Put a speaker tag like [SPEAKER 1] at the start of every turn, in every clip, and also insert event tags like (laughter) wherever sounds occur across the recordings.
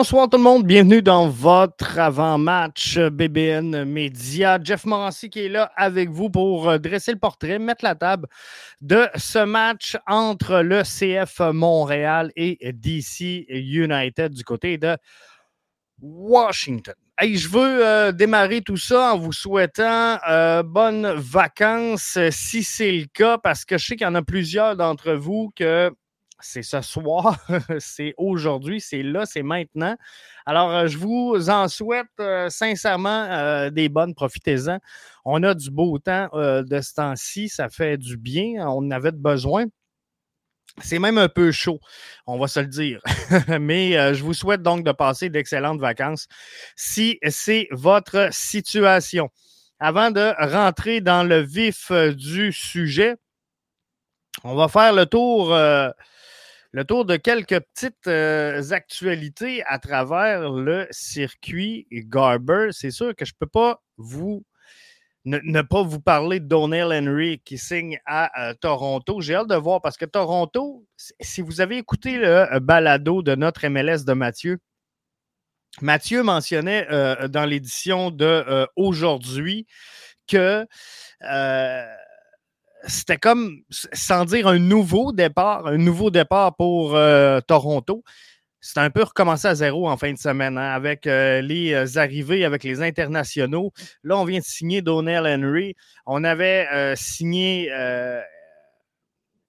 [SPEAKER 1] Bonsoir tout le monde, bienvenue dans votre avant-match BBN Média. Jeff Morancy qui est là avec vous pour euh, dresser le portrait, mettre la table de ce match entre le CF Montréal et DC United du côté de Washington. je veux euh, démarrer tout ça en vous souhaitant euh, bonnes vacances si c'est le cas, parce que je sais qu'il y en a plusieurs d'entre vous que c'est ce soir, (laughs) c'est aujourd'hui, c'est là, c'est maintenant. Alors, euh, je vous en souhaite euh, sincèrement euh, des bonnes, profitez-en. On a du beau temps de ce temps-ci, ça fait du bien, on en avait besoin. C'est même un peu chaud, on va se le dire. (laughs) Mais je vous souhaite donc de passer d'excellentes vacances si c'est votre situation. Avant de rentrer dans le vif du sujet, on va faire le tour le tour de quelques petites euh, actualités à travers le circuit Garber. C'est sûr que je ne peux pas vous ne, pas vous parler de Donnell Henry qui signe à euh, Toronto. J'ai hâte de voir parce que Toronto, si vous avez écouté le euh, balado de notre MLS de Mathieu, Mathieu mentionnait dans l'édition de aujourd'hui que c'était comme, sans dire un nouveau départ, un nouveau départ pour euh, Toronto. C'était un peu recommencer à zéro en fin de semaine, hein, avec euh, les euh, arrivées, avec les internationaux. Là, on vient de signer Donnell Henry. On avait signé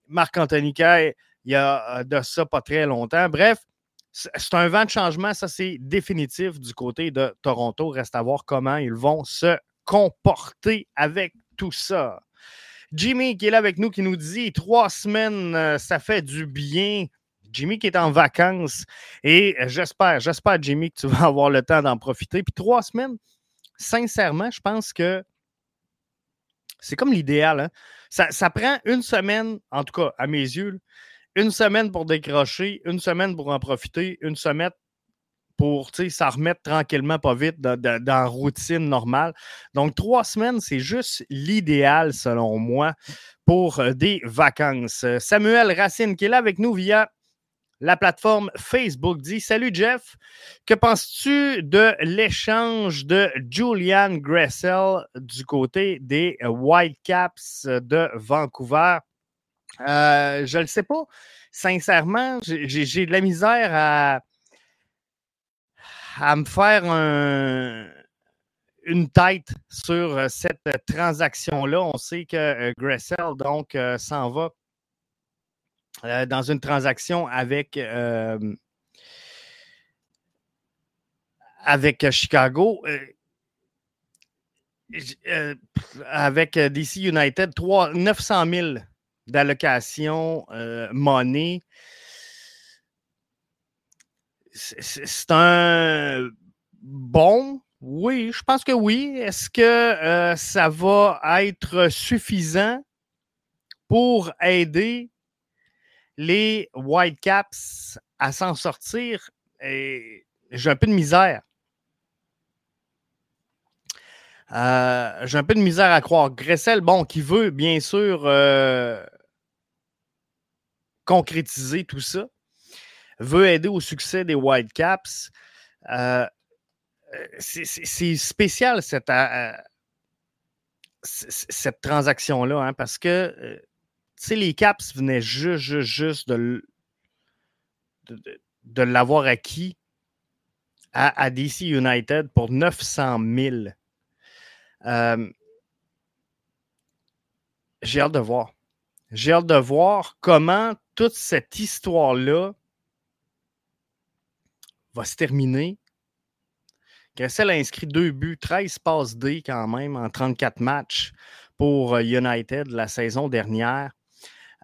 [SPEAKER 1] Marc-Anthony Kay il y a de ça pas très longtemps. Bref, c'est un vent de changement. Ça, c'est définitif du côté de Toronto. Reste à voir comment ils vont se comporter avec tout ça. Jimmy qui est là avec nous, qui nous dit trois semaines, euh, ça fait du bien. Jimmy qui est en vacances. Et j'espère, j'espère, Jimmy, que tu vas (laughs) avoir le temps d'en profiter. Puis trois semaines, sincèrement, je pense que c'est comme l'idéal. Hein. Ça, prend une semaine, en tout cas à mes yeux, une semaine pour décrocher, une semaine pour en profiter, une semaine pour s'en remettre tranquillement, pas vite, dans, routine normale. Donc, trois semaines, c'est juste l'idéal, selon moi, pour euh, des vacances. Samuel Racine, qui est là avec nous via la plateforme Facebook, dit Salut Jeff, que penses-tu de l'échange de Julian Gressel du côté des Whitecaps de Vancouver? Euh, je ne le sais pas. Sincèrement, j'ai de la misère à à me faire une tête sur euh, cette transaction-là. On sait que euh, Gressel, donc, euh, s'en va dans une transaction avec, Chicago. avec DC United, 3, 900 000 d'allocation monnaie c'est un bon. Oui, je pense que oui. Est-ce que euh, ça va être suffisant pour aider les Whitecaps à s'en sortir? J'ai un peu de misère. Euh, j'ai un peu de misère à croire. Gressel, bon, qui veut bien sûr euh, concrétiser tout ça veut aider au succès des Whitecaps. Euh, euh c'est spécial cette, euh, cette transaction-là, hein, parce que euh, les Caps venaient juste, juste, juste de, de, l'avoir acquis à, DC United pour 900 000. J'ai hâte de voir. J'ai hâte de voir comment toute cette histoire-là va se terminer. Gressel a inscrit deux buts, 13 passes D quand même en 34 matchs pour euh, United la saison dernière.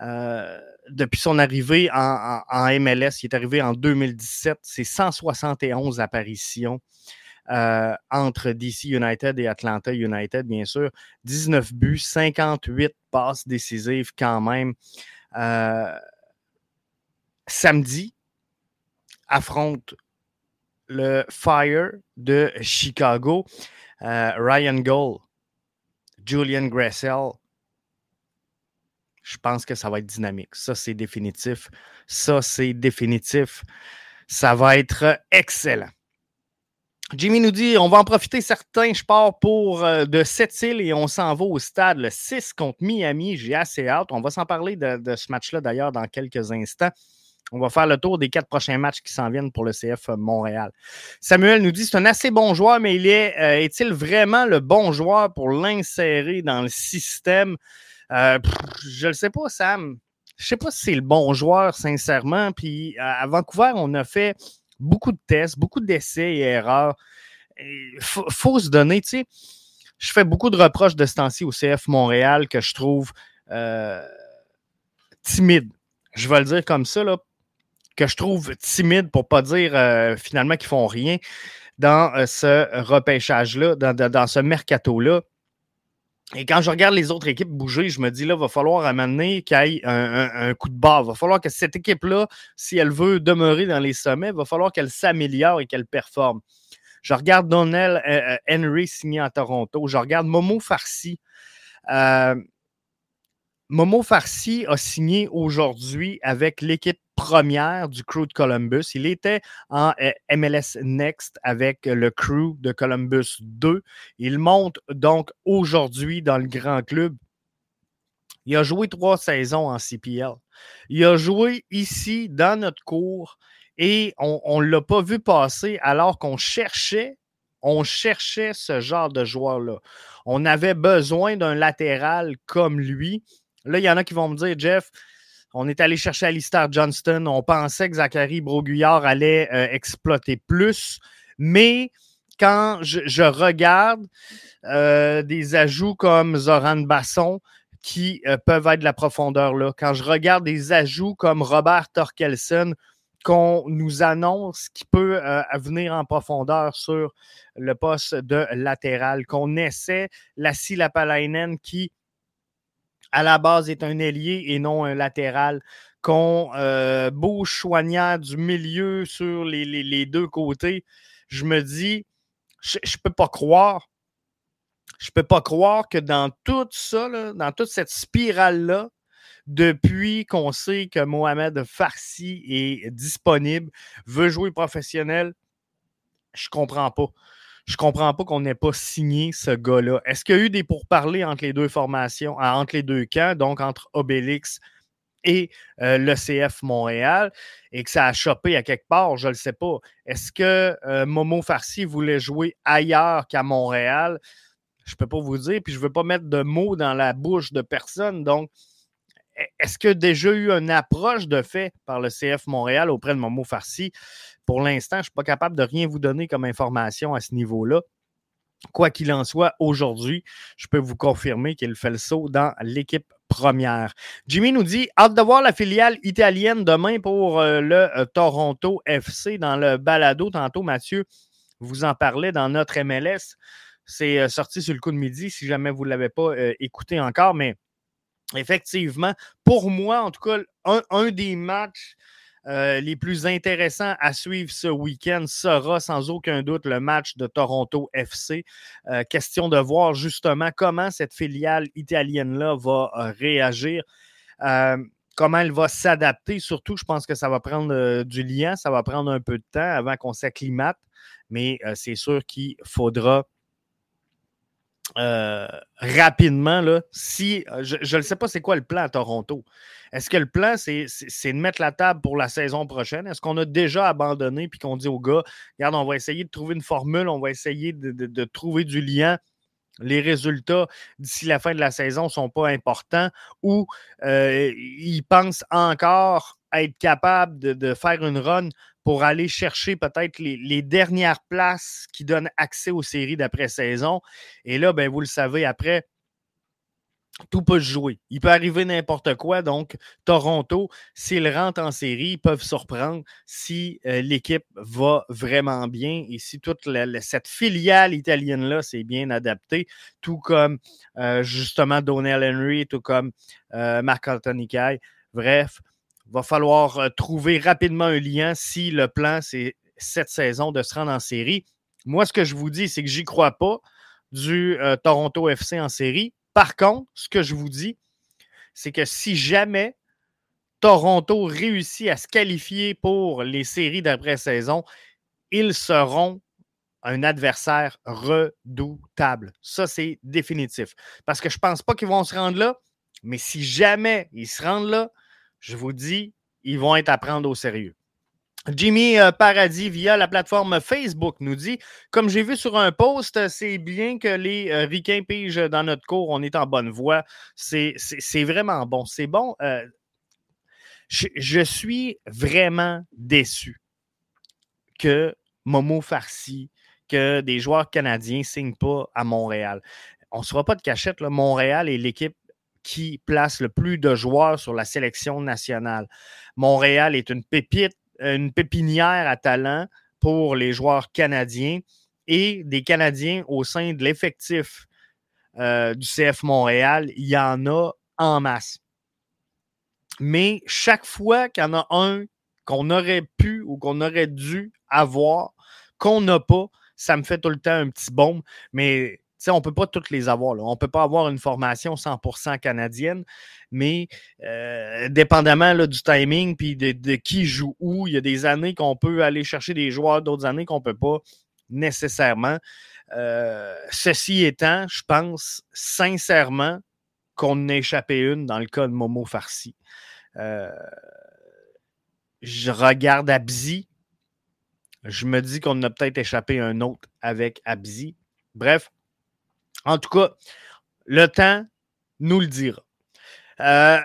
[SPEAKER 1] Euh, depuis son arrivée en, MLS, il est arrivé en 2017, c'est 171 apparitions euh, entre DC United et Atlanta United, bien sûr. 19 buts, 58 passes décisives quand même. samedi, affronte le Fire de Chicago. Euh, Ryan Gold, Julian Gressel. Je pense que ça va être dynamique. Ça, c'est définitif. Ça, c'est définitif. Ça va être excellent. Jimmy nous dit on va en profiter certains. Je pars pour euh, de cette île et on s'en va au stade le 6 contre Miami. J'ai assez hâte. On va s'en parler de, ce match-là d'ailleurs dans quelques instants. On va faire le tour des quatre prochains matchs qui s'en viennent pour le CF Montréal. Samuel nous dit c'est un assez bon joueur, mais il est, euh, est-il vraiment le bon joueur pour l'insérer dans le système? Euh, je ne sais pas, Sam. Je ne sais pas si c'est le bon joueur, sincèrement. Puis à Vancouver, on a fait beaucoup de tests, beaucoup d'essais et erreurs. Il faut, se donner, tu sais, je fais beaucoup de reproches de ce temps-ci au CF Montréal que je trouve euh, timide. Je vais le dire comme ça, là, que je trouve timide pour pas dire euh, finalement qu'ils font rien dans euh, ce repêchage-là, dans, ce mercato-là. Et quand je regarde les autres équipes bouger, je me dis là, va falloir amener qu'il y ait un, coup de barre. Il va falloir que cette équipe-là, si elle veut demeurer dans les sommets, il va falloir qu'elle s'améliore et qu'elle performe. Je regarde Donnell euh, Henry signé à Toronto. Je regarde Momo Farsi. Momo Farsi a signé aujourd'hui avec l'équipe première du crew de Columbus. Il était en euh, MLS Next avec le crew de Columbus 2. Il monte donc aujourd'hui dans le grand club. Il a joué trois saisons en CPL. Il a joué ici dans notre cours et on ne l'a pas vu passer alors qu'on cherchait, on cherchait ce genre de joueur-là. On avait besoin d'un latéral comme lui. Là, il y en a qui vont me dire, Jeff, on est allé chercher Alistair Johnston. On pensait que Zachary Broguillard allait euh, exploiter plus. Mais quand je, regarde euh, des ajouts comme Zoran Basson, qui euh, peuvent être de la profondeur là, quand je regarde des ajouts comme Robert Torkelson, qu'on nous annonce qui peut venir en profondeur sur le poste de latéral, qu'on essaie la Lapalainen qui à la base est un ailier et non un latéral, qu'on euh, bouge du milieu sur les, deux côtés, je me dis, je ne peux pas croire, je peux pas croire que dans tout ça, dans toute cette spirale-là, depuis qu'on sait que Mohamed Farsi est disponible, veut jouer professionnel, je comprends pas je comprends pas qu'on n'ait pas signé ce gars-là. Est-ce qu'il y a eu des pourparlers entre les deux formations, euh, entre les deux camps, donc entre Obélix et euh, l'ECF Montréal, et que ça a chopé à quelque part, je ne le sais pas. Est-ce que euh, Momo Farsi voulait jouer ailleurs qu'à Montréal? Je ne peux pas vous dire, puis je ne veux pas mettre de mots dans la bouche de personne. Donc, est-ce a déjà eu une approche de fait par le CF Montréal auprès de Momo Farsi? Pour l'instant, je ne suis pas capable de rien vous donner comme information à ce niveau-là. Quoi qu'il en soit, aujourd'hui, je peux vous confirmer qu'il fait le saut dans l'équipe première. Jimmy nous dit hâte de voir la filiale italienne demain pour euh, le euh, Toronto FC dans le balado. Tantôt, Mathieu vous en parlait dans notre MLS. C'est euh, sorti sur le coup de midi si jamais vous ne l'avez pas écouté encore, mais effectivement, pour moi, en tout cas, un des matchs euh, les plus intéressants à suivre ce week-end sera sans aucun doute le match de Toronto FC. Euh, question de voir justement comment cette filiale italienne-là va euh, réagir. comment elle va s'adapter. Surtout, je pense que ça va prendre du lien, ça va prendre un peu de temps avant qu'on s'acclimate, mais c'est sûr qu'il faudra rapidement, là, si je ne sais pas c'est quoi le plan à Toronto. Est-ce que le plan, c'est de mettre la table pour la saison prochaine? Est-ce qu'on a déjà abandonné puis qu'on dit aux gars, regarde, on va essayer de trouver une formule, on va essayer de, trouver du lien? Les résultats d'ici la fin de la saison ne sont pas importants ou euh, ils pensent encore être capables de, faire une run pour aller chercher peut-être les, dernières places qui donnent accès aux séries d'après-saison. Et là, ben, vous le savez, après, tout peut se jouer. Il peut arriver n'importe quoi. Donc, Toronto, s'ils rentrent en série, ils peuvent surprendre si euh, l'équipe va vraiment bien et si toute cette filiale italienne-là s'est bien adaptée, tout comme euh, justement Donnell Henry, tout comme euh, Marc-Anthony Kai. Bref, va falloir trouver rapidement un lien si le plan, c'est cette saison de se rendre en série. Moi, ce que je vous dis, c'est que j'y crois pas du Toronto FC en série par contre, ce que je vous dis, c'est que si jamais Toronto réussit à se qualifier pour les séries d'après-saison, ils seront un adversaire redoutable. Ça, c'est définitif. Parce que je ne pense pas qu'ils vont se rendre là, mais si jamais ils se rendent là, je vous dis, ils vont être à prendre au sérieux. Jimmy euh, Paradis, via la plateforme Facebook, nous dit Comme j'ai vu sur un post, c'est bien que les euh, ricains pigent dans notre cours, on est en bonne voie. C'est vraiment bon. C'est bon. Euh, je, suis vraiment déçu que Momo Farsi, que des joueurs canadiens ne signent pas à Montréal. On ne se fera pas de cachette. Là. Montréal est l'équipe qui place le plus de joueurs sur la sélection nationale. Montréal est une pépite, une pépinière à talent pour les joueurs canadiens et des Canadiens au sein de l'effectif euh, du CF Montréal, il y en a en masse. Mais chaque fois qu'il y en a un qu'on aurait pu ou qu'on aurait dû avoir, qu'on n'a pas, ça me fait tout le temps un petit bombe. Mais on ne peut pas toutes les avoir. On ne peut pas avoir une formation 100% canadienne, mais euh, dépendamment du timing puis de, qui joue où, il y a des années qu'on peut aller chercher des joueurs, d'autres années qu'on ne peut pas nécessairement. Euh, ceci étant, je pense sincèrement qu'on a échappé une dans le cas de Momo Farsi. Euh, je regarde Abzi. Je me dis qu'on a peut-être échappé un autre avec Abzi. Bref, en tout cas, le temps nous le dira. Euh,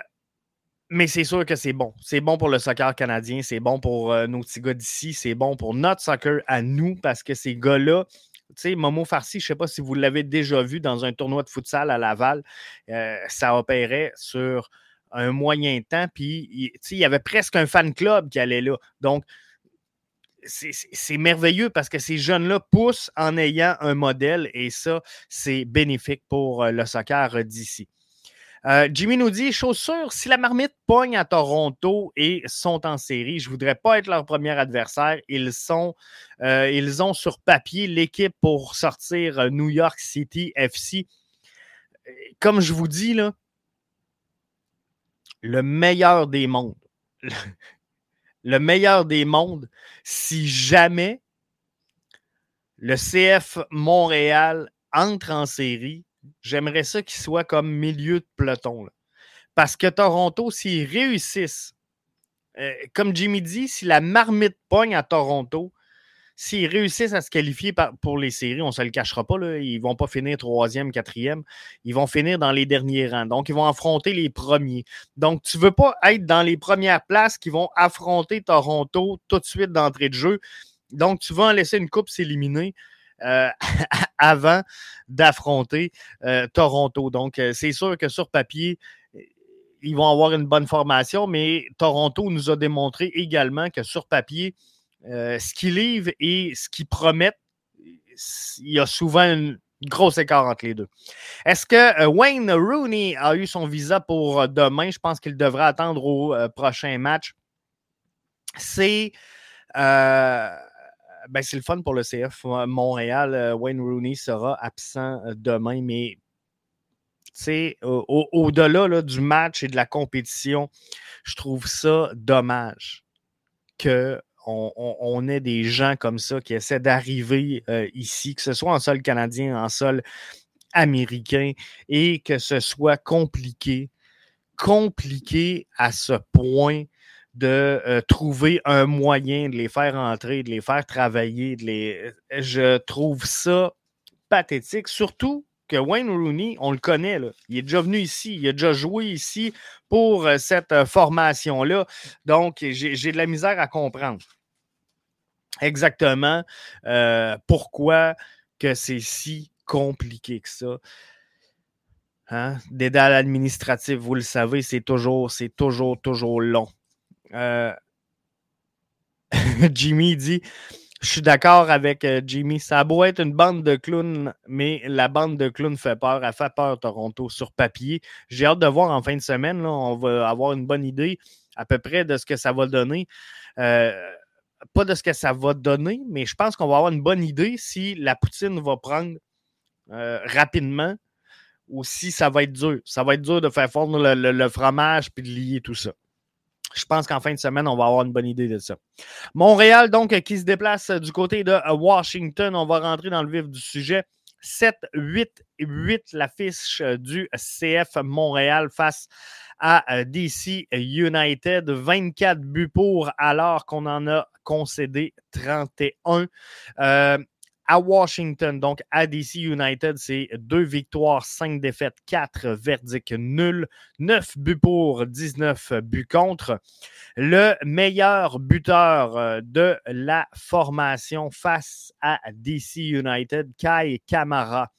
[SPEAKER 1] mais c'est sûr que c'est bon. C'est bon pour le soccer canadien, c'est bon pour euh, nos petits gars d'ici, c'est bon pour notre soccer à nous parce que ces gars-là, tu sais, Momo Farsi, je ne sais pas si vous l'avez déjà vu dans un tournoi de futsal à Laval, ça opérait sur un moyen temps, puis il y avait presque un fan club qui allait là. Donc, c'est merveilleux parce que ces jeunes-là poussent en ayant un modèle et ça, c'est bénéfique pour euh, le soccer d'ici. Euh, Jimmy nous dit Chaussures, si la marmite pogne à Toronto et sont en série, je ne voudrais pas être leur premier adversaire. Ils, euh, ont sur papier l'équipe pour sortir New York City FC. Comme je vous dis, le meilleur des mondes. (laughs) Le meilleur des mondes si jamais le CF Montréal entre en série. J'aimerais ça qu'il soit comme milieu de peloton. Parce que Toronto, s'ils réussissent, euh, comme Jimmy dit, si la marmite pogne à Toronto, S'ils réussissent à se qualifier pour les séries, on ne se le cachera pas, ils ne vont pas finir troisième, quatrième. Ils vont finir dans les derniers rangs. Donc, ils vont affronter les premiers. Donc, tu ne veux pas être dans les premières places qui vont affronter Toronto tout de suite d'entrée de jeu. Donc, tu vas en laisser une coupe s'éliminer. Euh, (laughs) avant d'affronter euh, Toronto. Donc, euh, c'est sûr que sur papier, ils vont avoir une bonne formation, mais Toronto nous a démontré également que sur papier, euh, ce qu'ils livrent et ce qu'ils promettent, il y a souvent un gros écart entre les deux. Est-ce que euh, Wayne Rooney a eu son visa pour euh, demain? Je pense qu'il devrait attendre au prochain match. C'est ben, c'est le fun pour le CF Montréal. Wayne Rooney sera absent demain, mais au-delà du match et de la compétition, je trouve ça dommage que on, ait des gens comme ça qui essaient d'arriver euh, ici, que ce soit en sol canadien, en sol américain, et que ce soit compliqué, compliqué à ce point de euh, trouver un moyen de les faire entrer, de les faire travailler. De les... Je trouve ça pathétique, surtout que Wayne Rooney, on le connaît, il est déjà venu ici, il a déjà joué ici pour euh, cette euh, formation-là. Donc, j'ai de la misère à comprendre exactement euh, pourquoi que c'est si compliqué que ça. Hein? Des dalles administratives, vous le savez, c'est toujours, c'est toujours, toujours long. (laughs) Jimmy dit je suis d'accord avec euh, Jimmy. Ça a beau être une bande de clowns, mais la bande de clowns fait peur. Elle fait peur, Toronto, sur papier. J'ai hâte de voir en fin de semaine. Là, on va avoir une bonne idée à peu près de ce que ça va donner. Euh, pas de ce que ça va donner, mais je pense qu'on va avoir une bonne idée si la poutine va prendre euh, rapidement ou si ça va être dur. Ça va être dur de faire fondre le, le fromage puis de lier tout ça. Je pense qu'en fin de semaine, on va avoir une bonne idée de ça. Montréal, donc, qui se déplace du côté de Washington. On va rentrer dans le vif du sujet. 7, 8, 8, la fiche du CF Montréal face à DC United. 24 buts pour alors qu'on en a concédé 31. Euh, à Washington, donc à DC United, c'est deux victoires, cinq défaites, quatre verdicts nuls, neuf buts pour, 19 buts contre. Le meilleur buteur euh, de la formation face à DC United, Kai Kamara.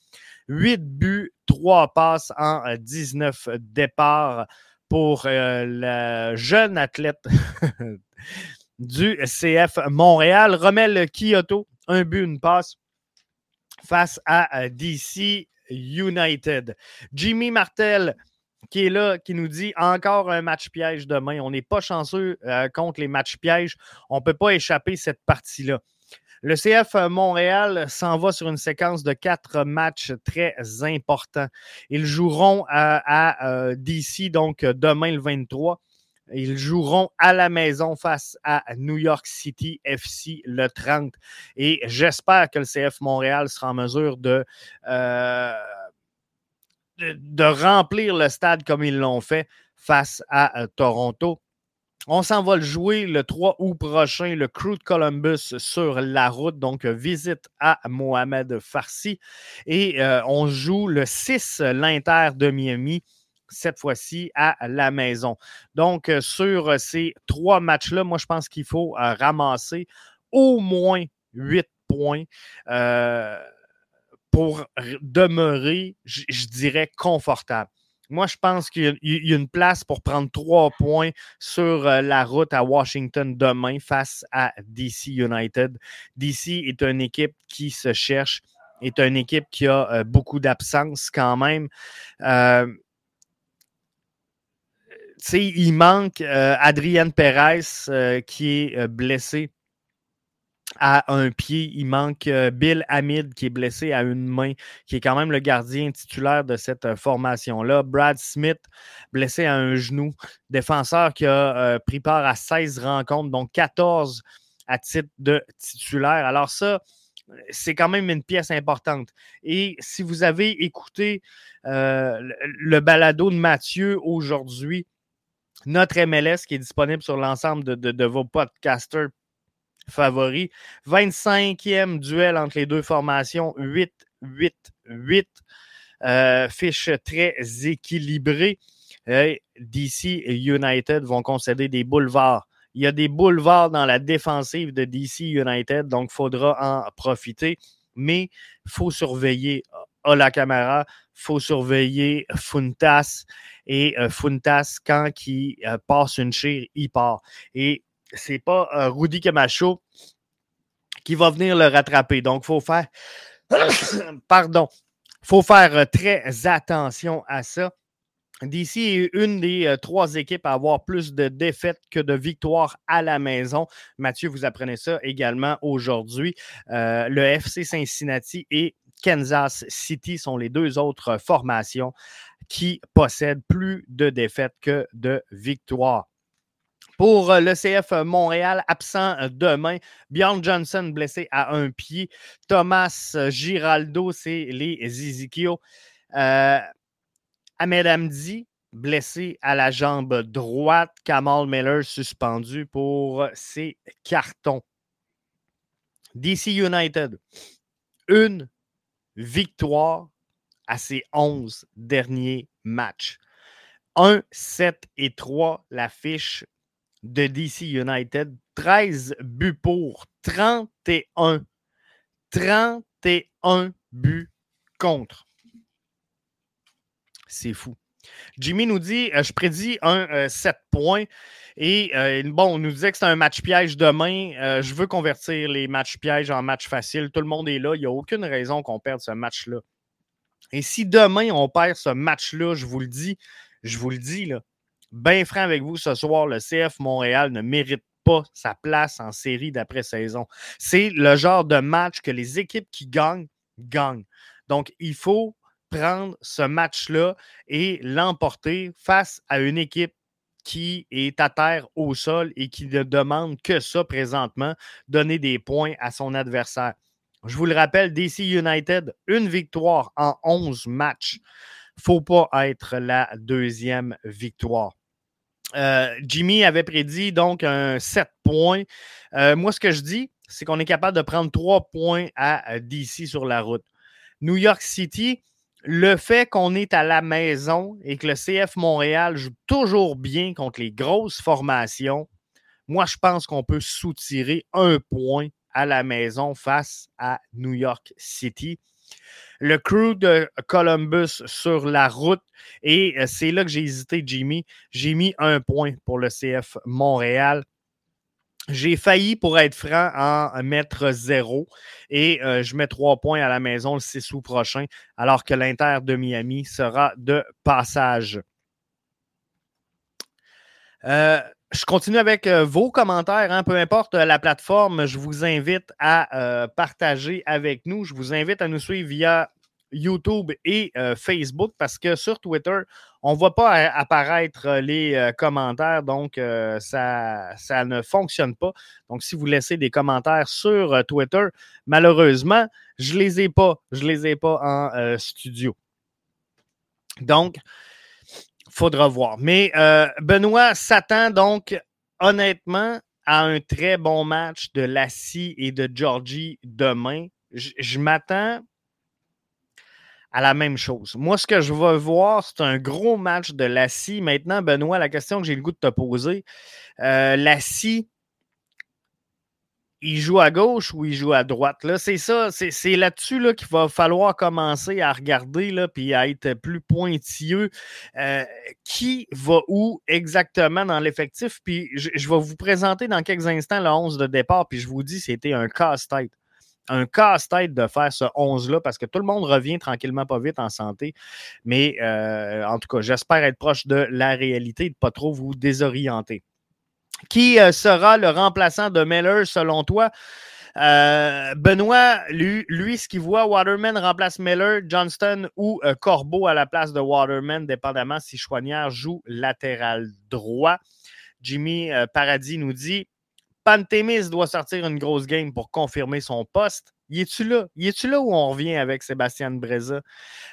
[SPEAKER 1] 8 buts, 3 passes en 19 départs pour euh, le jeune athlète (laughs) du CF Montréal. Romel Kyoto, un but, une passe face à DC United. Jimmy Martel, qui est là, qui nous dit encore un match piège demain. On n'est pas chanceux euh, contre les matchs pièges. On ne peut pas échapper cette partie-là. Le CF Montréal s'en va sur une séquence de quatre matchs très importants. Ils joueront à, euh, DC, donc demain le 23. Ils joueront à la maison face à New York City FC le 30. Et j'espère que le CF Montréal sera en mesure de, euh, de, remplir le stade comme ils l'ont fait face à euh, Toronto. On s'en va le jouer le 3 août prochain, le Crew de Columbus sur la route. Donc, visite à Mohamed Farsi. Et euh, on joue le 6 l'Inter de Miami cette fois-ci à la maison. Donc, euh, sur euh, ces trois matchs-là, moi, je pense qu'il faut euh, ramasser au moins huit points pour demeurer, je dirais, confortable. Moi, je pense qu'il y a une place pour prendre trois points sur la route à Washington demain face à DC United. DC est une équipe qui se cherche, est une équipe qui a beaucoup d'absence quand même il manque euh, Adrienne Perez euh, qui est euh, blessé à un pied. Il manque Bill Hamid qui est blessé à une main, qui est quand même le gardien titulaire de cette formation-là. Brad Smith, blessé à un genou. Défenseur qui a pris part à 16 rencontres, donc 14 à titre de titulaire. Alors ça, c'est quand même une pièce importante. Et si vous avez écouté le balado de Mathieu aujourd'hui, notre MLS qui est disponible sur l'ensemble de, vos podcasters favoris. 25e duel entre les deux formations, 8-8-8. Euh, fiche très équilibrée. DC et United vont concéder des boulevards. Il y a des boulevards dans la défensive de DC United, donc il faudra en profiter. Mais il faut surveiller à la caméra, faut surveiller Funtas. Et euh, Funtas, quand il euh, passe une chire, il part. Et c'est pas euh, Rudy Camacho qui va venir le rattraper. Donc, faut faire. (coughs) Pardon. faut faire très attention à ça. DC est une des trois équipes à avoir plus de défaites que de victoires à la maison. Mathieu, vous apprenez ça également aujourd'hui. le FC Cincinnati et Kansas City sont les deux autres formations qui possèdent plus de défaites que de victoires. Pour euh, le CF Montréal, absent demain, Bjorn Johnson blessé à un pied, Thomas Giraldo, c'est les Zizikio. Euh, Ahmed Amdi, blessé à la jambe droite, Kamal Miller suspendu pour ses cartons. DC United, une victoire à ses 11 derniers matchs. 1, 7 et 3, la fiche de DC United. 13 buts pour, 31. 31 buts contre. C'est fou. Jimmy nous dit euh, Je prédis un 7 euh, points. Et euh, bon, on nous disait que c'est un match piège demain. je veux convertir les matchs pièges en matchs faciles. Tout le monde est là. Il n'y a aucune raison qu'on perde ce match-là. Et si demain on perd ce match-là, je vous le dis, je vous le dis, là, bien franc avec vous ce soir, le CF Montréal ne mérite pas sa place en série d'après-saison. C'est le genre de match que les équipes qui gagnent, gagnent. Donc, il faut prendre ce match-là et l'emporter face à une équipe qui est à terre au sol et qui ne demande que ça présentement, donner des points à son adversaire. Je vous le rappelle, DC United, une victoire en 11 matchs. Faut pas être la deuxième victoire. Euh, Jimmy avait prédit donc un 7 points. Euh, moi, ce que je dis, c'est qu'on est capable de prendre 3 points à DC sur la route. New York City, le fait qu'on est à la maison et que le CF Montréal joue toujours bien contre les grosses formations, moi, je pense qu'on peut soutirer un point à la maison face à New York City. Le crew de Columbus sur la route, et euh, c'est là que j'ai hésité, Jimmy. J'ai mis un point pour le CF Montréal. J'ai failli, pour être franc, en mettre zéro et euh, je mets trois points à la maison le 6 août prochain, alors que l'Inter de Miami sera de passage. Euh, je continue avec euh, vos commentaires, hein, peu importe la plateforme, je vous invite à partager avec nous. Je vous invite à nous suivre via YouTube et euh, Facebook parce que sur Twitter, on ne voit pas apparaître euh, les euh, commentaires, donc ça, ça ne fonctionne pas. Donc, si vous laissez des commentaires sur Twitter, malheureusement, je ne les ai pas. Je les ai pas en studio. Donc, il faudra voir. Mais Benoît s'attend donc honnêtement à un très bon match de Lassie et de Georgie demain. je m'attends à la même chose. Moi, ce que je veux voir, c'est un gros match de Lassie. Maintenant, Benoît, la question que j'ai le goût de te poser, euh, Lassie, il joue à gauche ou il joue à droite? C'est ça, c'est, là-dessus là, qu'il va falloir commencer à regarder là, puis à être plus pointilleux. Euh, qui va où exactement dans l'effectif? Puis je, je, vais vous présenter dans quelques instants le 11 de départ, puis je vous dis, c'était un casse-tête un casse-tête de faire ce 11-là parce que tout le monde revient tranquillement pas vite en santé. Mais euh, en tout cas, j'espère être proche de la réalité et de ne pas trop vous désorienter. Qui euh, sera le remplaçant de Miller selon toi? Euh, Benoît, lui, lui, ce qu'il voit, Waterman remplace Miller, Johnston ou Corbeau à la place de Waterman, dépendamment si Chouanière joue latéral droit. Jimmy Paradis nous dit Pantémis doit sortir une grosse game pour confirmer son poste. Y es-tu là? Y es-tu là où on revient avec Sébastien Breza?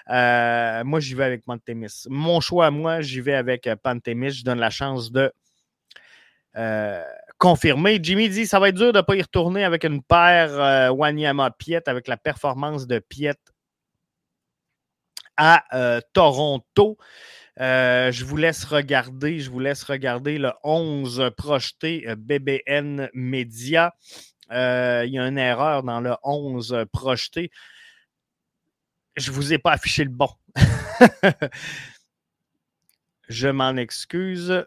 [SPEAKER 1] Euh, moi, j'y vais avec Pantémis. Mon choix, moi, j'y vais avec euh, Pantémis. Je donne la chance de euh, confirmer. Jimmy dit ça va être dur de ne pas y retourner avec une paire Wanyama-Piet, avec la performance de Piet à Toronto. Euh, je vous laisse regarder, je vous laisse regarder le 11 projeté euh, BBN Media. Euh, il y a une erreur dans le 11 projeté. Je ne vous ai pas affiché le bon. (laughs) je m'en excuse.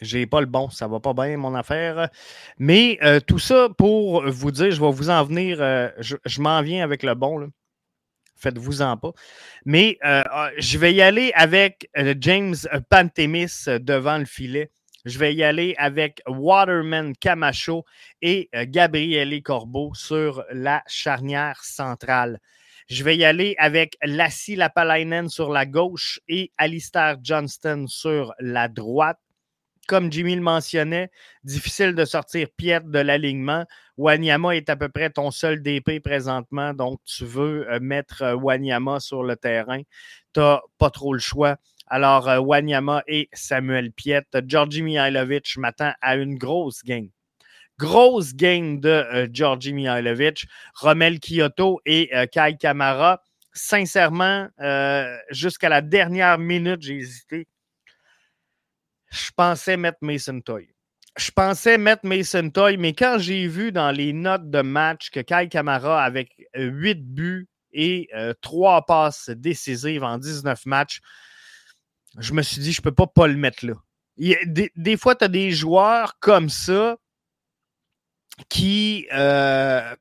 [SPEAKER 1] J'ai pas le bon, ça va pas bien mon affaire. Mais euh, tout ça pour vous dire, je vais vous en venir, euh, je, m'en viens avec le bon. Faites-vous-en pas. Mais euh, ah, je vais y aller avec James Pantemis devant le filet. Je vais y aller avec Waterman Camacho et Gabriele Corbeau sur la charnière centrale. Je vais y aller avec Lassie Lapalainen sur la gauche et Alistair Johnston sur la droite comme Jimmy le mentionnait, difficile de sortir Piet de l'alignement. Wanyama est à peu près ton seul DP présentement, donc tu veux euh, mettre euh, Wanyama sur le terrain. Tu n'as pas trop le choix. Alors, euh, Wanyama et Samuel Piet. Georgi Mihailovic m'attend à une grosse game. Grosse game de Georgi Mihailovic, Romel Kyoto et Kai Kamara. Sincèrement, jusqu'à la dernière minute, j'ai hésité je pensais mettre Mason Toy. Je pensais mettre Mason Toy, mais quand j'ai vu dans les notes de match que Kai Kamara, avec 8 buts et 3 passes décisives en 19 matchs, je me suis dit, je ne peux pas pas le mettre là. des, fois, tu as des joueurs comme ça qui, euh,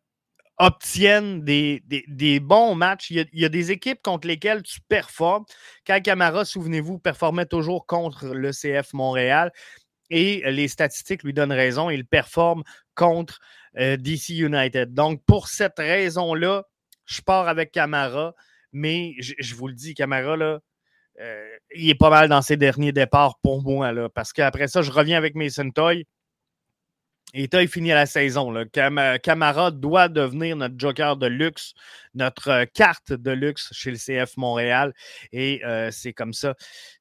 [SPEAKER 1] obtiennent des, bons matchs. Il y, a, des équipes contre lesquelles tu performes. Kai Camara, souvenez-vous, performait toujours contre le CF Montréal et les statistiques lui donnent raison. Il performe contre euh, DC United. Donc, pour cette raison-là, je pars avec Camara. mais je, vous le dis, Camara, euh, il est pas mal dans ses derniers départs pour moi, là, parce qu'après ça, je reviens avec Mason Toy. Et Toy finit la saison. Là. Camara doit devenir notre joker de luxe, notre euh, carte de luxe chez le CF Montréal. Et euh, c'est comme ça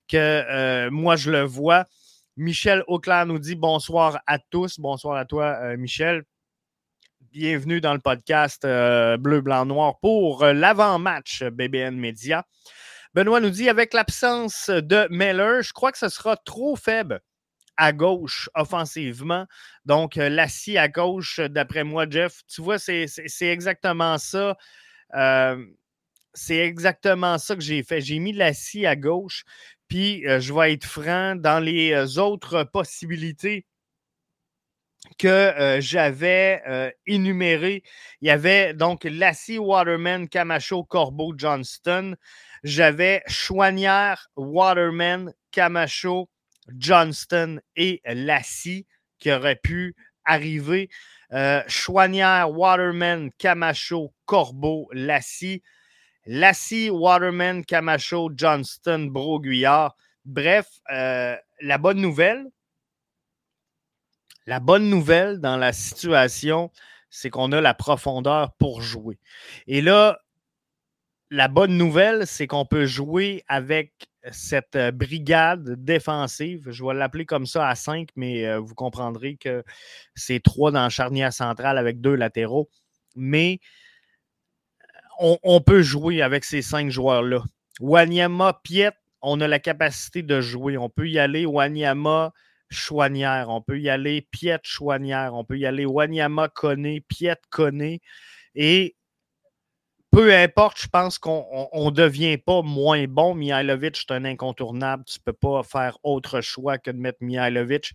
[SPEAKER 1] que moi, je le vois. Michel Auclair nous dit bonsoir à tous. Bonsoir à toi, Michel. Bienvenue dans le podcast Bleu, Blanc, Noir pour l'avant-match BBN Media. Benoît nous dit avec l'absence de Meller, je crois que ce sera trop faible à gauche offensivement. Donc, euh, Lassie à gauche, d'après moi, Jeff, tu vois, c'est exactement ça. Euh, c'est exactement ça que j'ai fait. J'ai mis Lassie à gauche, puis euh, je vais être franc dans les autres possibilités que j'avais énumérées. Il y avait donc Lassie, Waterman, Camacho, Corbeau, Johnston. J'avais Chouanière, Waterman, Camacho, Johnston et Lassie qui auraient pu arriver. Euh, Chouanière, Waterman, Camacho, Corbeau, Lassie. Lassie, Waterman, Camacho, Johnston, Broguillard. Bref, euh, la bonne nouvelle, la bonne nouvelle dans la situation, c'est qu'on a la profondeur pour jouer. Et là, la bonne nouvelle, c'est qu'on peut jouer avec cette euh, brigade défensive. Je vais l'appeler comme ça à 5, mais euh, vous comprendrez que c'est trois dans charnière centrale avec deux latéraux. Mais on, peut jouer avec ces cinq joueurs-là. Wanyama, Piet, on a la capacité de jouer. On peut y aller. Wanyama, Chouanière. On peut y aller. Piet, Chouanière. On peut y aller. Wanyama, Koné, Piet, Koné. Et peu importe, je pense qu'on ne devient pas moins bon. Mihailovic, c'est un incontournable. Tu ne peux pas faire autre choix que de mettre Mihailovic.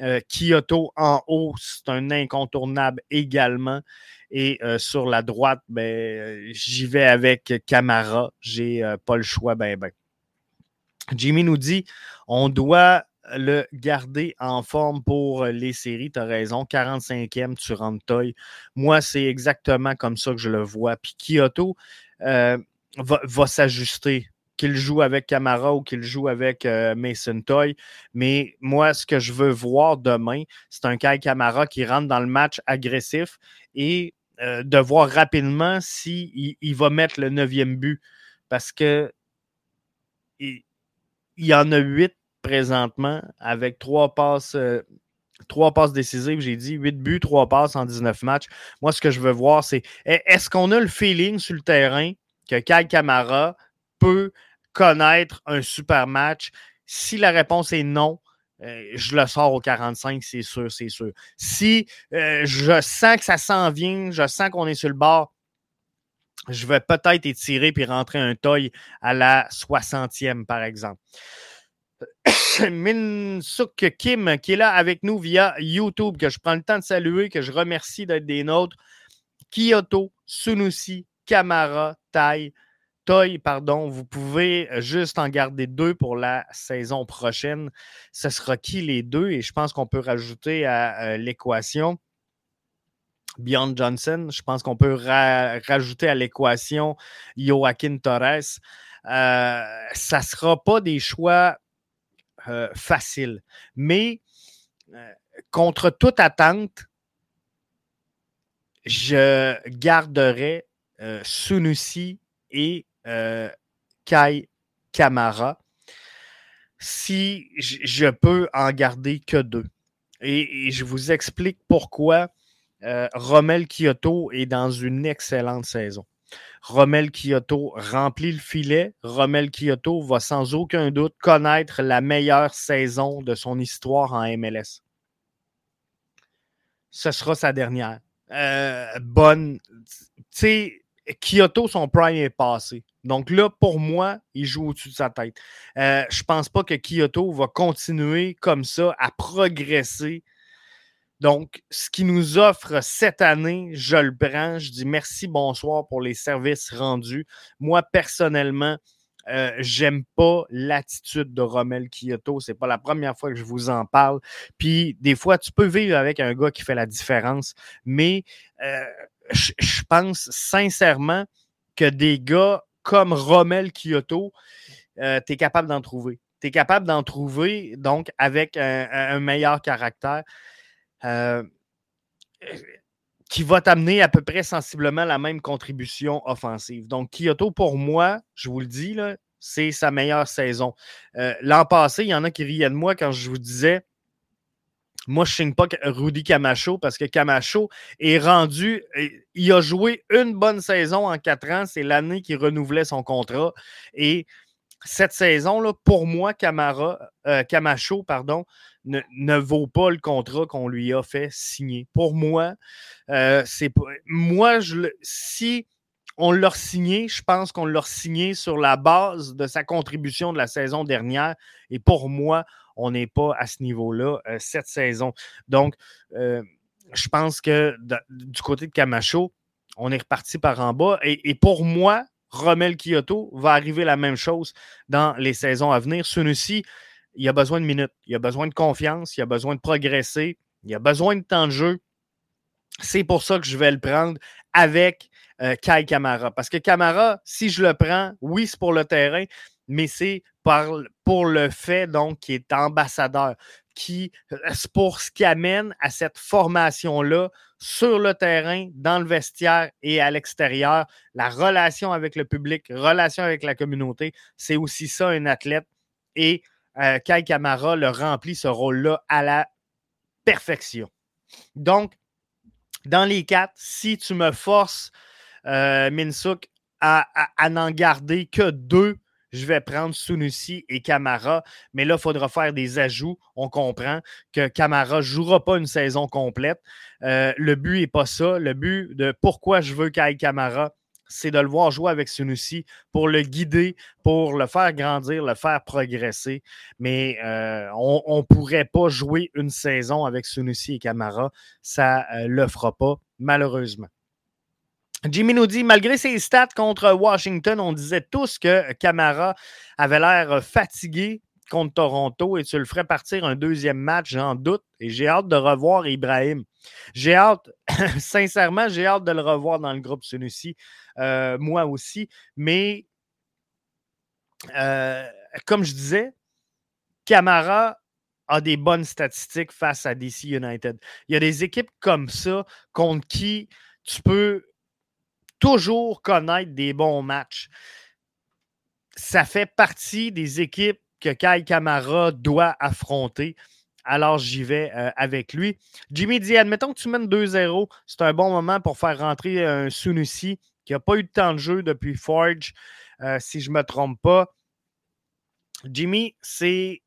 [SPEAKER 1] Euh, Kyoto en haut, c'est un incontournable également. Et euh, sur la droite, ben, j'y vais avec Camara. J'ai euh, pas le choix, ben, ben. Jimmy nous dit on doit le garder en forme pour les séries. Tu as raison. 45e, tu rentres toy. Moi, c'est exactement comme ça que je le vois. Puis Kyoto euh, va, s'ajuster qu'il joue avec Camara ou qu'il joue avec euh, Mason Toy. Mais moi, ce que je veux voir demain, c'est un Kai Camara qui rentre dans le match agressif et euh, de voir rapidement s'il il va mettre le neuvième but. Parce que il, il y en a huit présentement avec trois passes, euh, trois passes décisives. J'ai dit huit buts, trois passes en 19 matchs. Moi, ce que je veux voir, c'est est-ce qu'on a le feeling sur le terrain que Kai Kamara peut connaître un super match? Si la réponse est non, euh, je le sors au 45, c'est sûr, c'est sûr. Si euh, je sens que ça s'en vient, je sens qu'on est sur le bord, je vais peut-être étirer puis rentrer un toy à la 60e, par exemple. (coughs) Minsuk Kim, qui est là avec nous via YouTube, que je prends le temps de saluer, que je remercie d'être des nôtres. Kyoto, Sunusi, Kamara, Tai, Toy, pardon. Vous pouvez juste en garder deux pour la saison prochaine. Ce sera qui les deux? Et je pense qu'on peut rajouter à euh, l'équation. Beyond Johnson, je pense qu'on peut rajouter à l'équation Joaquin Torres. Euh, ça ne sera pas des choix euh, facile. Mais euh, contre toute attente, je garderai euh, Sunusi et Kai Kamara si je peux en garder que deux. Et, je vous explique pourquoi Rommel Kyoto est dans une excellente saison. Rommel Kyoto remplit le filet. Rommel Kyoto va sans aucun doute connaître la meilleure saison de son histoire en MLS. Ce sera sa dernière. Euh, bonne. Tu sais, Kyoto, son prime est passé. Donc là, pour moi, il joue au-dessus de sa tête. Euh, je ne pense pas que Kyoto va continuer comme ça à progresser donc, ce qui nous offre cette année, je le prends. Je dis merci, bonsoir pour les services rendus. Moi, personnellement, euh, j'aime pas l'attitude de Rommel Kyoto. C'est pas la première fois que je vous en parle. Puis des fois, tu peux vivre avec un gars qui fait la différence, mais euh, je pense sincèrement que des gars comme Rommel Kyoto, euh, tu es capable d'en trouver. Tu es capable d'en trouver, donc, avec un, meilleur caractère euh, qui va t'amener à peu près sensiblement la même contribution offensive. Donc, Kyoto, pour moi, je vous le dis, c'est sa meilleure saison. Euh, l'an passé, il y en a qui riaient de moi quand je vous disais moi, je ne signe pas Rudy Camacho parce que Camacho est rendu. Il a joué une bonne saison en quatre ans. C'est l'année qu'il renouvelait son contrat. Et cette saison-là, pour moi, Camara, euh, Camacho pardon, ne, vaut pas le contrat qu'on lui a fait signer. Pour moi, euh, moi, je, si on l'a signé, je pense qu'on l'a signé sur la base de sa contribution de la saison dernière. Et pour moi, on n'est pas à ce niveau-là euh, cette saison. Donc, je pense que du côté de Camacho, on est reparti par en bas. et pour moi, Romel Kyoto va arriver la même chose dans les saisons à venir. Sunusi, il a besoin de minutes, il a besoin de confiance, il a besoin de progresser, il a besoin de temps de jeu. C'est pour ça que je vais le prendre avec euh, Kai Kamara. Parce que Kamara, si je le prends, oui, c'est pour le terrain, mais c'est pour le fait donc qu'il est ambassadeur, qui, euh, pour ce qui amène à cette formation-là sur le terrain, dans le vestiaire et à l'extérieur, la relation avec le public, relation avec la communauté, c'est aussi ça un athlète. Et euh, Kai Kamara le remplit ce rôle-là à la perfection. Donc, dans les quatre, si tu me forces, euh, à n'en garder que deux, je vais prendre Sunusi et Camara. Mais là, il faudra faire des ajouts. On comprend que Camara ne jouera pas une saison complète. Euh, le but n'est pas ça. Le but de pourquoi je veux Kai Camara, c'est de le voir jouer avec Sunusi pour le guider, pour le faire grandir, le faire progresser. Mais euh, on ne pourrait pas jouer une saison avec Sunusi et Camara. Ça ne euh, le fera pas, malheureusement. Jimmy nous dit, malgré ses stats contre Washington, on disait tous que Camara avait l'air fatigué contre Toronto et tu le ferais partir un deuxième match, j'en doute. Et j'ai hâte de revoir Ibrahim. J'ai hâte, (coughs) sincèrement, j'ai hâte de le revoir dans le groupe Sunusi. Euh, moi aussi. Mais euh, comme je disais, Camara a des bonnes statistiques face à DC United. Il y a des équipes comme ça contre qui tu peux toujours connaître des bons matchs. Ça fait partie des équipes que Kai Kamara doit affronter. Alors, j'y vais euh, avec lui. Jimmy dit admettons que tu mènes 2-0, c'est un bon moment pour faire rentrer un Sunusi qui n'a pas eu de temps de jeu depuis Forge, euh, si je ne me trompe pas. Jimmy, c'est,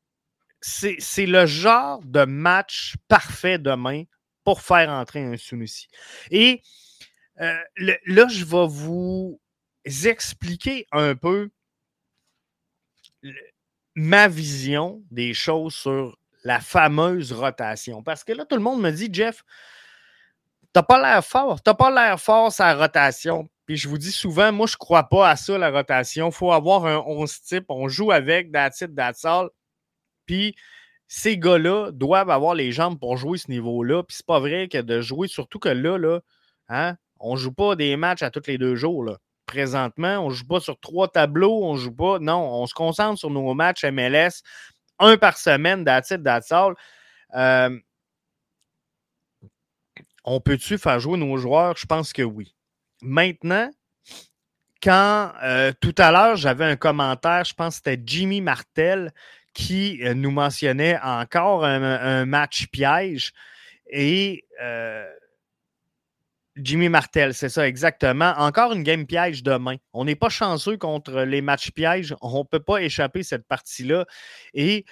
[SPEAKER 1] le genre de match parfait demain pour faire entrer un Sunusi. Et euh, là, je vais vous expliquer un peu ma vision des choses sur la fameuse rotation. Parce que là, tout le monde me dit, Jeff, t'as pas l'air fort. T'as pas l'air fort sa rotation. Puis je vous dis souvent, moi, je crois pas à ça, la rotation. Faut avoir un 11 type. On joue avec, that's it, that's all. Puis ces gars-là doivent avoir les jambes pour jouer ce niveau-là. Puis c'est pas vrai que de jouer, surtout que là, là, hein, on joue pas des matchs à tous les deux jours. Présentement, on ne joue pas sur trois tableaux, on joue pas. Non, on se concentre sur nos matchs MLS, un par semaine, that's it, euh, on peut-tu faire jouer nos joueurs? Je pense que oui. Maintenant, quand euh, tout à l'heure, j'avais un commentaire, je pense que c'était Jimmy Martel qui euh, nous mentionnait encore un, match piège. Et Jimmy Martel, c'est ça, exactement. Encore une game piège demain. On n'est pas chanceux contre les matchs pièges. On ne peut pas échapper cette partie-là. Et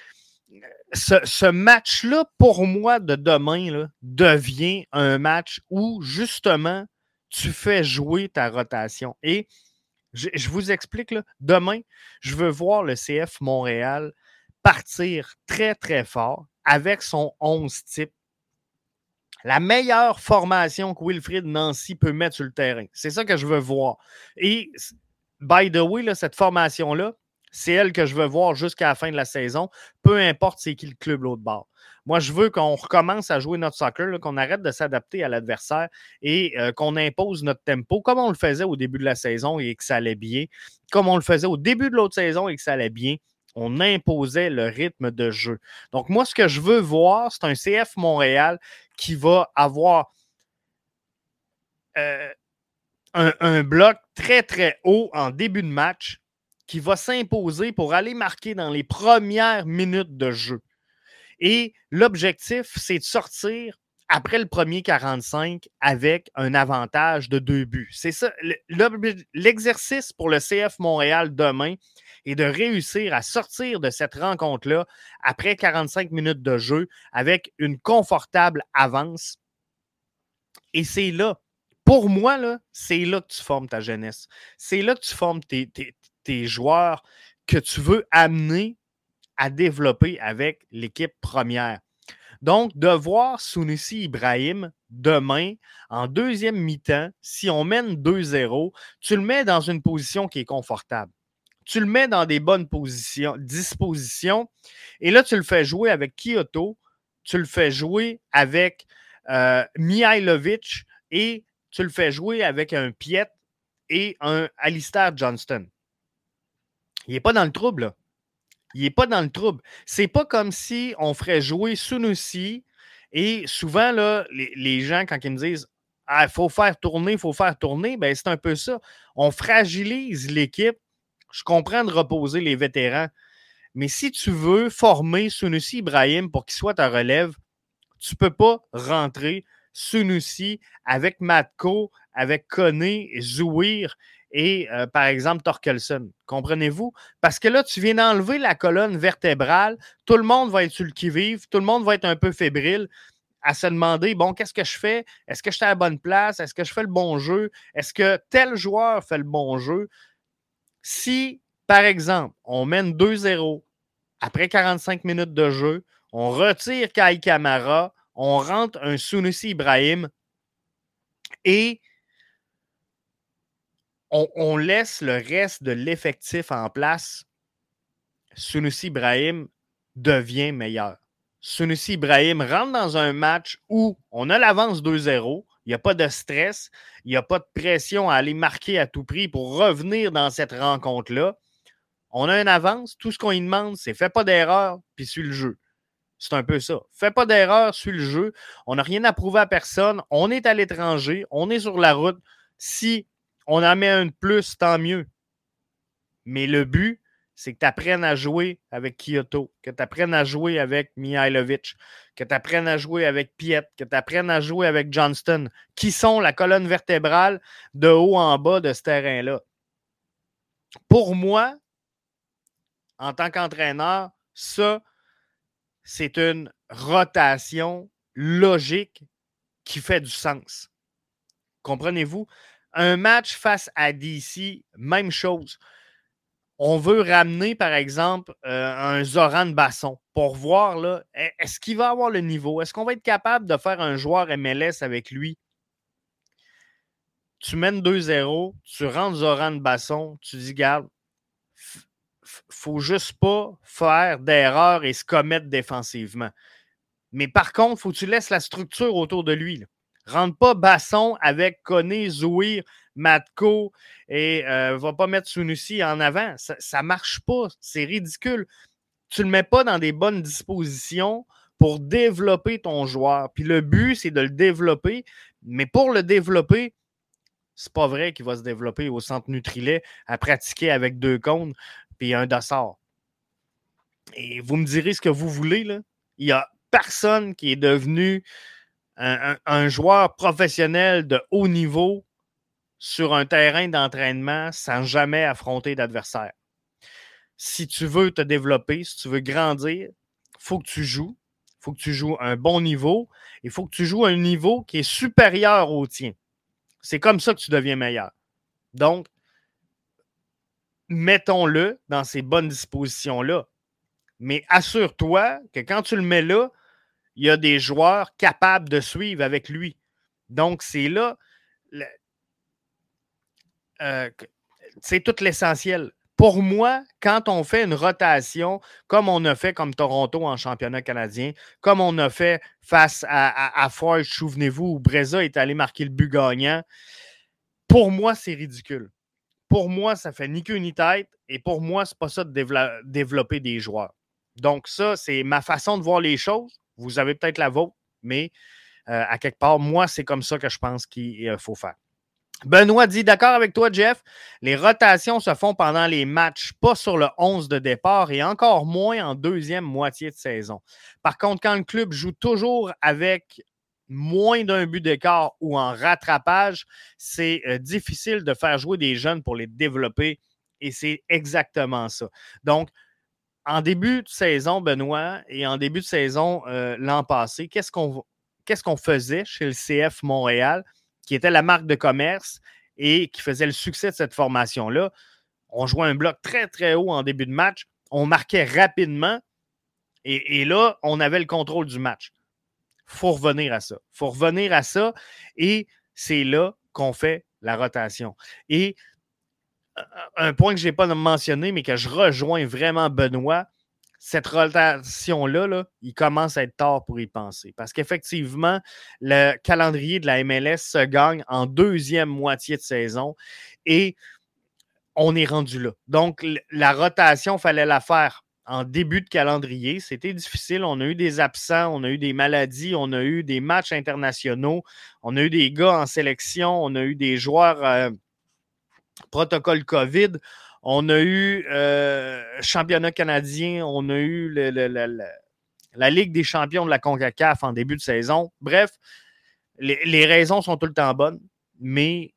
[SPEAKER 1] euh, ce, match-là, pour moi, de demain, devient un match où, justement, tu fais jouer ta rotation. Et je, vous explique, là, demain, je veux voir le CF Montréal partir très, très fort avec son 11 type la meilleure formation que Wilfried Nancy peut mettre sur le terrain. C'est ça que je veux voir. Et, by the way, cette formation-là, C'est elle que je veux voir jusqu'à la fin de la saison, peu importe c'est qui le club l'autre bord. Moi, je veux qu'on recommence à jouer notre soccer, qu'on arrête de s'adapter à l'adversaire et euh, qu'on impose notre tempo comme on le faisait au début de la saison et que ça allait bien, comme on le faisait au début de l'autre saison et que ça allait bien. On imposait le rythme de jeu. Donc, moi, ce que je veux voir, c'est un CF Montréal qui va avoir euh, un, un bloc très, très haut en début de match qui va s'imposer pour aller marquer dans les premières minutes de jeu. Et l'objectif, c'est de sortir après le premier 45 avec un avantage de deux buts. C'est ça. L'exercice pour le CF Montréal demain est de réussir à sortir de cette rencontre-là après 45 minutes de jeu avec une confortable avance. Et c'est là, pour moi, c'est là que tu formes ta jeunesse. C'est là que tu formes tes, tes joueurs que tu veux amener à développer avec l'équipe première. Donc, de voir Sunusi Ibrahim demain, en deuxième mi-temps, si on mène 2-0, tu le mets dans une position qui est confortable. Tu le mets dans des bonnes positions, dispositions, et là, tu le fais jouer avec Kyoto, tu le fais jouer avec euh, Mihailovic et tu le fais jouer avec un Piet et un Alistair Johnston. Il n'est pas dans le trouble, là. Il n'est pas dans le trouble. C'est pas comme si on ferait jouer Sunusi et souvent, là, les, gens, quand ils me disent Ah, il faut faire tourner, il faut faire tourner, ben c'est un peu ça. On fragilise l'équipe. Je comprends de reposer les vétérans. Mais si tu veux former Sunusi Ibrahim pour qu'il soit ta relève, tu ne peux pas rentrer Sunusi avec Matko, avec Kone, Zouir et, euh, par exemple, Torkelson. Comprenez-vous? Parce que là, tu viens d'enlever la colonne vertébrale. Tout le monde va être sur le qui-vive. Tout le monde va être un peu fébrile à se demander bon, qu'est-ce que je fais? Est-ce que je suis à la bonne place? Est-ce que je fais le bon jeu? Est-ce que tel joueur fait le bon jeu? Si, par exemple, on mène 2-0 après 45 minutes de jeu, on retire Kai Kamara, on rentre un Sunusi Ibrahim et on, laisse le reste de l'effectif en place, Sunusi Ibrahim devient meilleur. Sunusi Ibrahim rentre dans un match où on a l'avance 2-0, il n'y a pas de stress, il n'y a pas de pression à aller marquer à tout prix pour revenir dans cette rencontre-là. On a une avance, tout ce qu'on lui demande, c'est fais pas d'erreur, puis suis le jeu. C'est un peu ça. Fais pas d'erreur, suis le jeu. On n'a rien à prouver à personne. On est à l'étranger, on est sur la route. Si on en met un de plus, tant mieux. Mais le but, c'est que tu apprennes à jouer avec Kyoto, que tu apprennes à jouer avec Mihailovic, que tu apprennes à jouer avec Piet, que tu apprennes à jouer avec Johnston, qui sont la colonne vertébrale de haut en bas de ce terrain-là. Pour moi, en tant qu'entraîneur, ça, c'est une rotation logique qui fait du sens. Comprenez-vous? Un match face à DC, même chose. On veut ramener, par exemple, euh, un Zoran Basson pour voir là, e, est-ce qu'il va avoir le niveau? Est-ce qu'on va être capable de faire un joueur MLS avec lui? Tu mènes 2-0, tu rentres Zoran Basson, tu dis, garde, faut juste pas faire d'erreurs et se commettre défensivement. Mais par contre, faut que tu laisses la structure autour de lui. Là. Rentre pas Basson avec Koné, Zouir, Matko et euh, va pas mettre Sunusi en avant. Ça ne marche pas. C'est ridicule. Tu ne le mets pas dans des bonnes dispositions pour développer ton joueur. Puis le but, c'est de le développer. Mais pour le développer, c'est pas vrai qu'il va se développer au centre Nutrilet à pratiquer avec deux cônes puis un dossard. Et vous me direz ce que vous voulez. Là. Il n'y a personne qui est devenu un, joueur professionnel de haut niveau sur un terrain d'entraînement sans jamais affronter d'adversaire. Si tu veux te développer, si tu veux grandir, il faut que tu joues. Il faut que tu joues à un bon niveau. Il faut que tu joues à un niveau qui est supérieur au tien. C'est comme ça que tu deviens meilleur. Donc, mettons-le dans ces bonnes dispositions-là. Mais assure-toi que quand tu le mets là, il y a des joueurs capables de suivre avec lui. Donc, c'est là, c'est euh, tout l'essentiel. pour moi, quand on fait une rotation, comme on a fait comme Toronto en championnat canadien, comme on a fait face à, à, souvenez-vous, où Breza est allé marquer le but gagnant, pour moi, c'est ridicule. Pour moi, ça fait ni queue ni tête. Et pour moi, c'est pas ça de développer des joueurs. Donc, ça, c'est ma façon de voir les choses. Vous avez peut-être la vôtre, mais euh, à quelque part, moi, c'est comme ça que je pense qu'il euh, faut faire. Benoît dit D'accord avec toi, Jeff. Les rotations se font pendant les matchs, pas sur le 11 de départ et encore moins en deuxième moitié de saison. Par contre, quand le club joue toujours avec moins d'un but d'écart ou en rattrapage, c'est euh, difficile de faire jouer des jeunes pour les développer et c'est exactement ça. Donc, en début de saison, Benoît, et en début de saison euh, l'an passé, qu'est-ce qu'on faisait chez le CF Montréal? qui était la marque de commerce et qui faisait le succès de cette formation-là? On jouait un bloc très, très haut en début de match. On marquait rapidement. Et, là, on avait le contrôle du match. Il faut revenir à ça. Il faut revenir à ça. Et c'est là qu'on fait la rotation. Et un point que je n'ai pas mentionné, mais que je rejoins vraiment Benoît, cette rotation-là, là, il commence à être tard pour y penser. Parce qu'effectivement, le calendrier de la MLS se gagne en deuxième moitié de saison et on est rendu là. Donc, la rotation, il fallait la faire en début de calendrier. C'était difficile. On a eu des absents, on a eu des maladies, on a eu des matchs internationaux, on a eu des gars en sélection, on a eu des joueurs euh, protocole COVID. On a eu euh, championnat canadien, on a eu la Ligue des champions de la CONCACAF en début de saison. Bref, les, raisons sont tout le temps bonnes, mais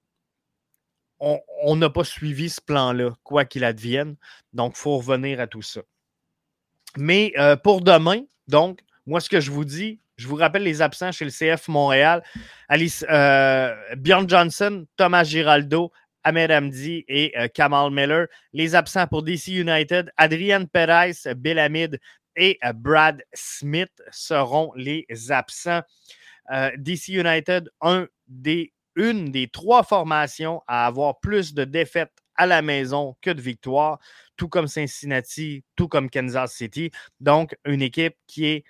[SPEAKER 1] on n'a pas suivi ce plan-là, quoi qu'il advienne. Donc, il faut revenir à tout ça. Mais euh, pour demain, donc, moi, ce que je vous dis, je vous rappelle les absents chez le CF Montréal. Alice, euh, Bjorn Johnson, Thomas Giraldo, Ahmed Hamdi et euh, Kamal Miller. Les absents pour DC United, Adrian Perez, Hamid et euh, Brad Smith seront les absents. Euh, DC United, une des trois formations à avoir plus de défaites à la maison que de victoires, tout comme Cincinnati, tout comme Kansas City. Donc, une équipe qui est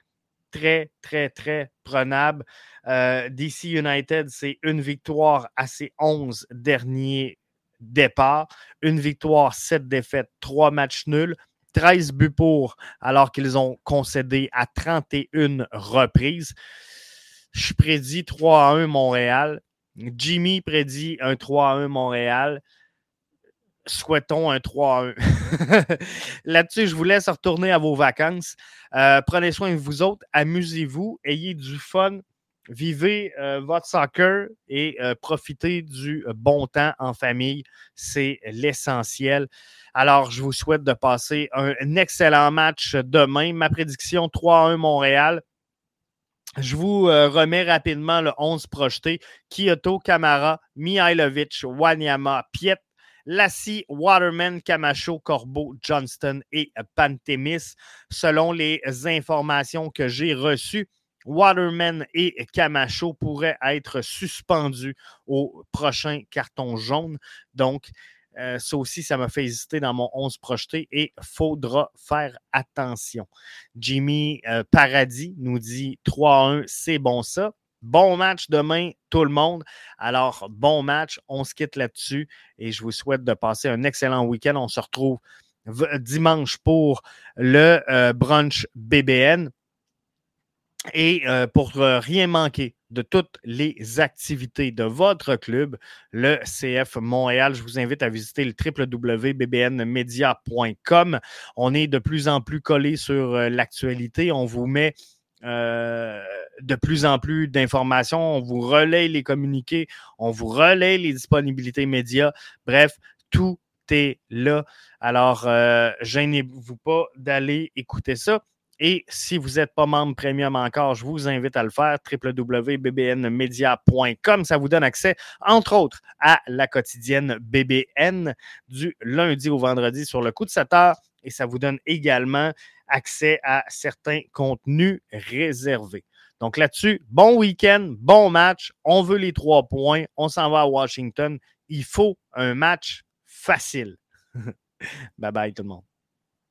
[SPEAKER 1] très, très, très prenable. DC United, c'est une victoire à ses 11 derniers départ. Une victoire, sept défaites, trois matchs nuls. 13 buts pour, alors qu'ils ont concédé à 31 reprises. Je prédis 3 à 1 Montréal. Jimmy prédit un 3 à 1 Montréal. Souhaitons un 3 à 1. (laughs) Là-dessus, je vous laisse retourner à vos vacances. Euh, prenez soin de vous autres. Amusez-vous. Ayez du fun. Vivez euh, votre soccer et euh, profitez du euh, bon temps en famille. C'est l'essentiel. Alors, je vous souhaite de passer un, excellent match demain. Ma prédiction 3-1 Montréal. Je vous remets rapidement le 11 projeté. Kyoto, Camara, Mihailovic, Wanyama, Piet, Lassie, Waterman, Camacho, Corbeau, Johnston et Pantemis, selon les informations que j'ai reçues. Waterman et Camacho pourraient être suspendus au prochain carton jaune. Donc, euh, ça aussi, ça m'a fait hésiter dans mon 11 projeté et faudra faire attention. Jimmy euh, Paradis nous dit 3-1, c'est bon ça. Bon match demain, tout le monde. Alors, bon match. On se quitte là-dessus et je vous souhaite de passer un excellent week-end. On se retrouve dimanche pour le euh, brunch BBN. Et euh, pour rien manquer de toutes les activités de votre club, le CF Montréal, je vous invite à visiter le www.bbnmedia.com. On est de plus en plus collé sur euh, l'actualité. On vous met euh, de plus en plus d'informations. On vous relaie les communiqués. On vous relaie les disponibilités médias. Bref, tout est là. Alors, gênez-vous pas d'aller écouter ça. Et si vous n'êtes pas membre premium encore, je vous invite à le faire, www.bbnmedia.com. Ça vous donne accès, entre autres, à la quotidienne BBN du lundi au vendredi sur le coup de 7 heures. Et ça vous donne également accès à certains contenus réservés. Donc là-dessus, bon week-end, bon match. On veut les trois points. On s'en va à Washington. Il faut un match facile. (laughs) Bye bye tout le monde.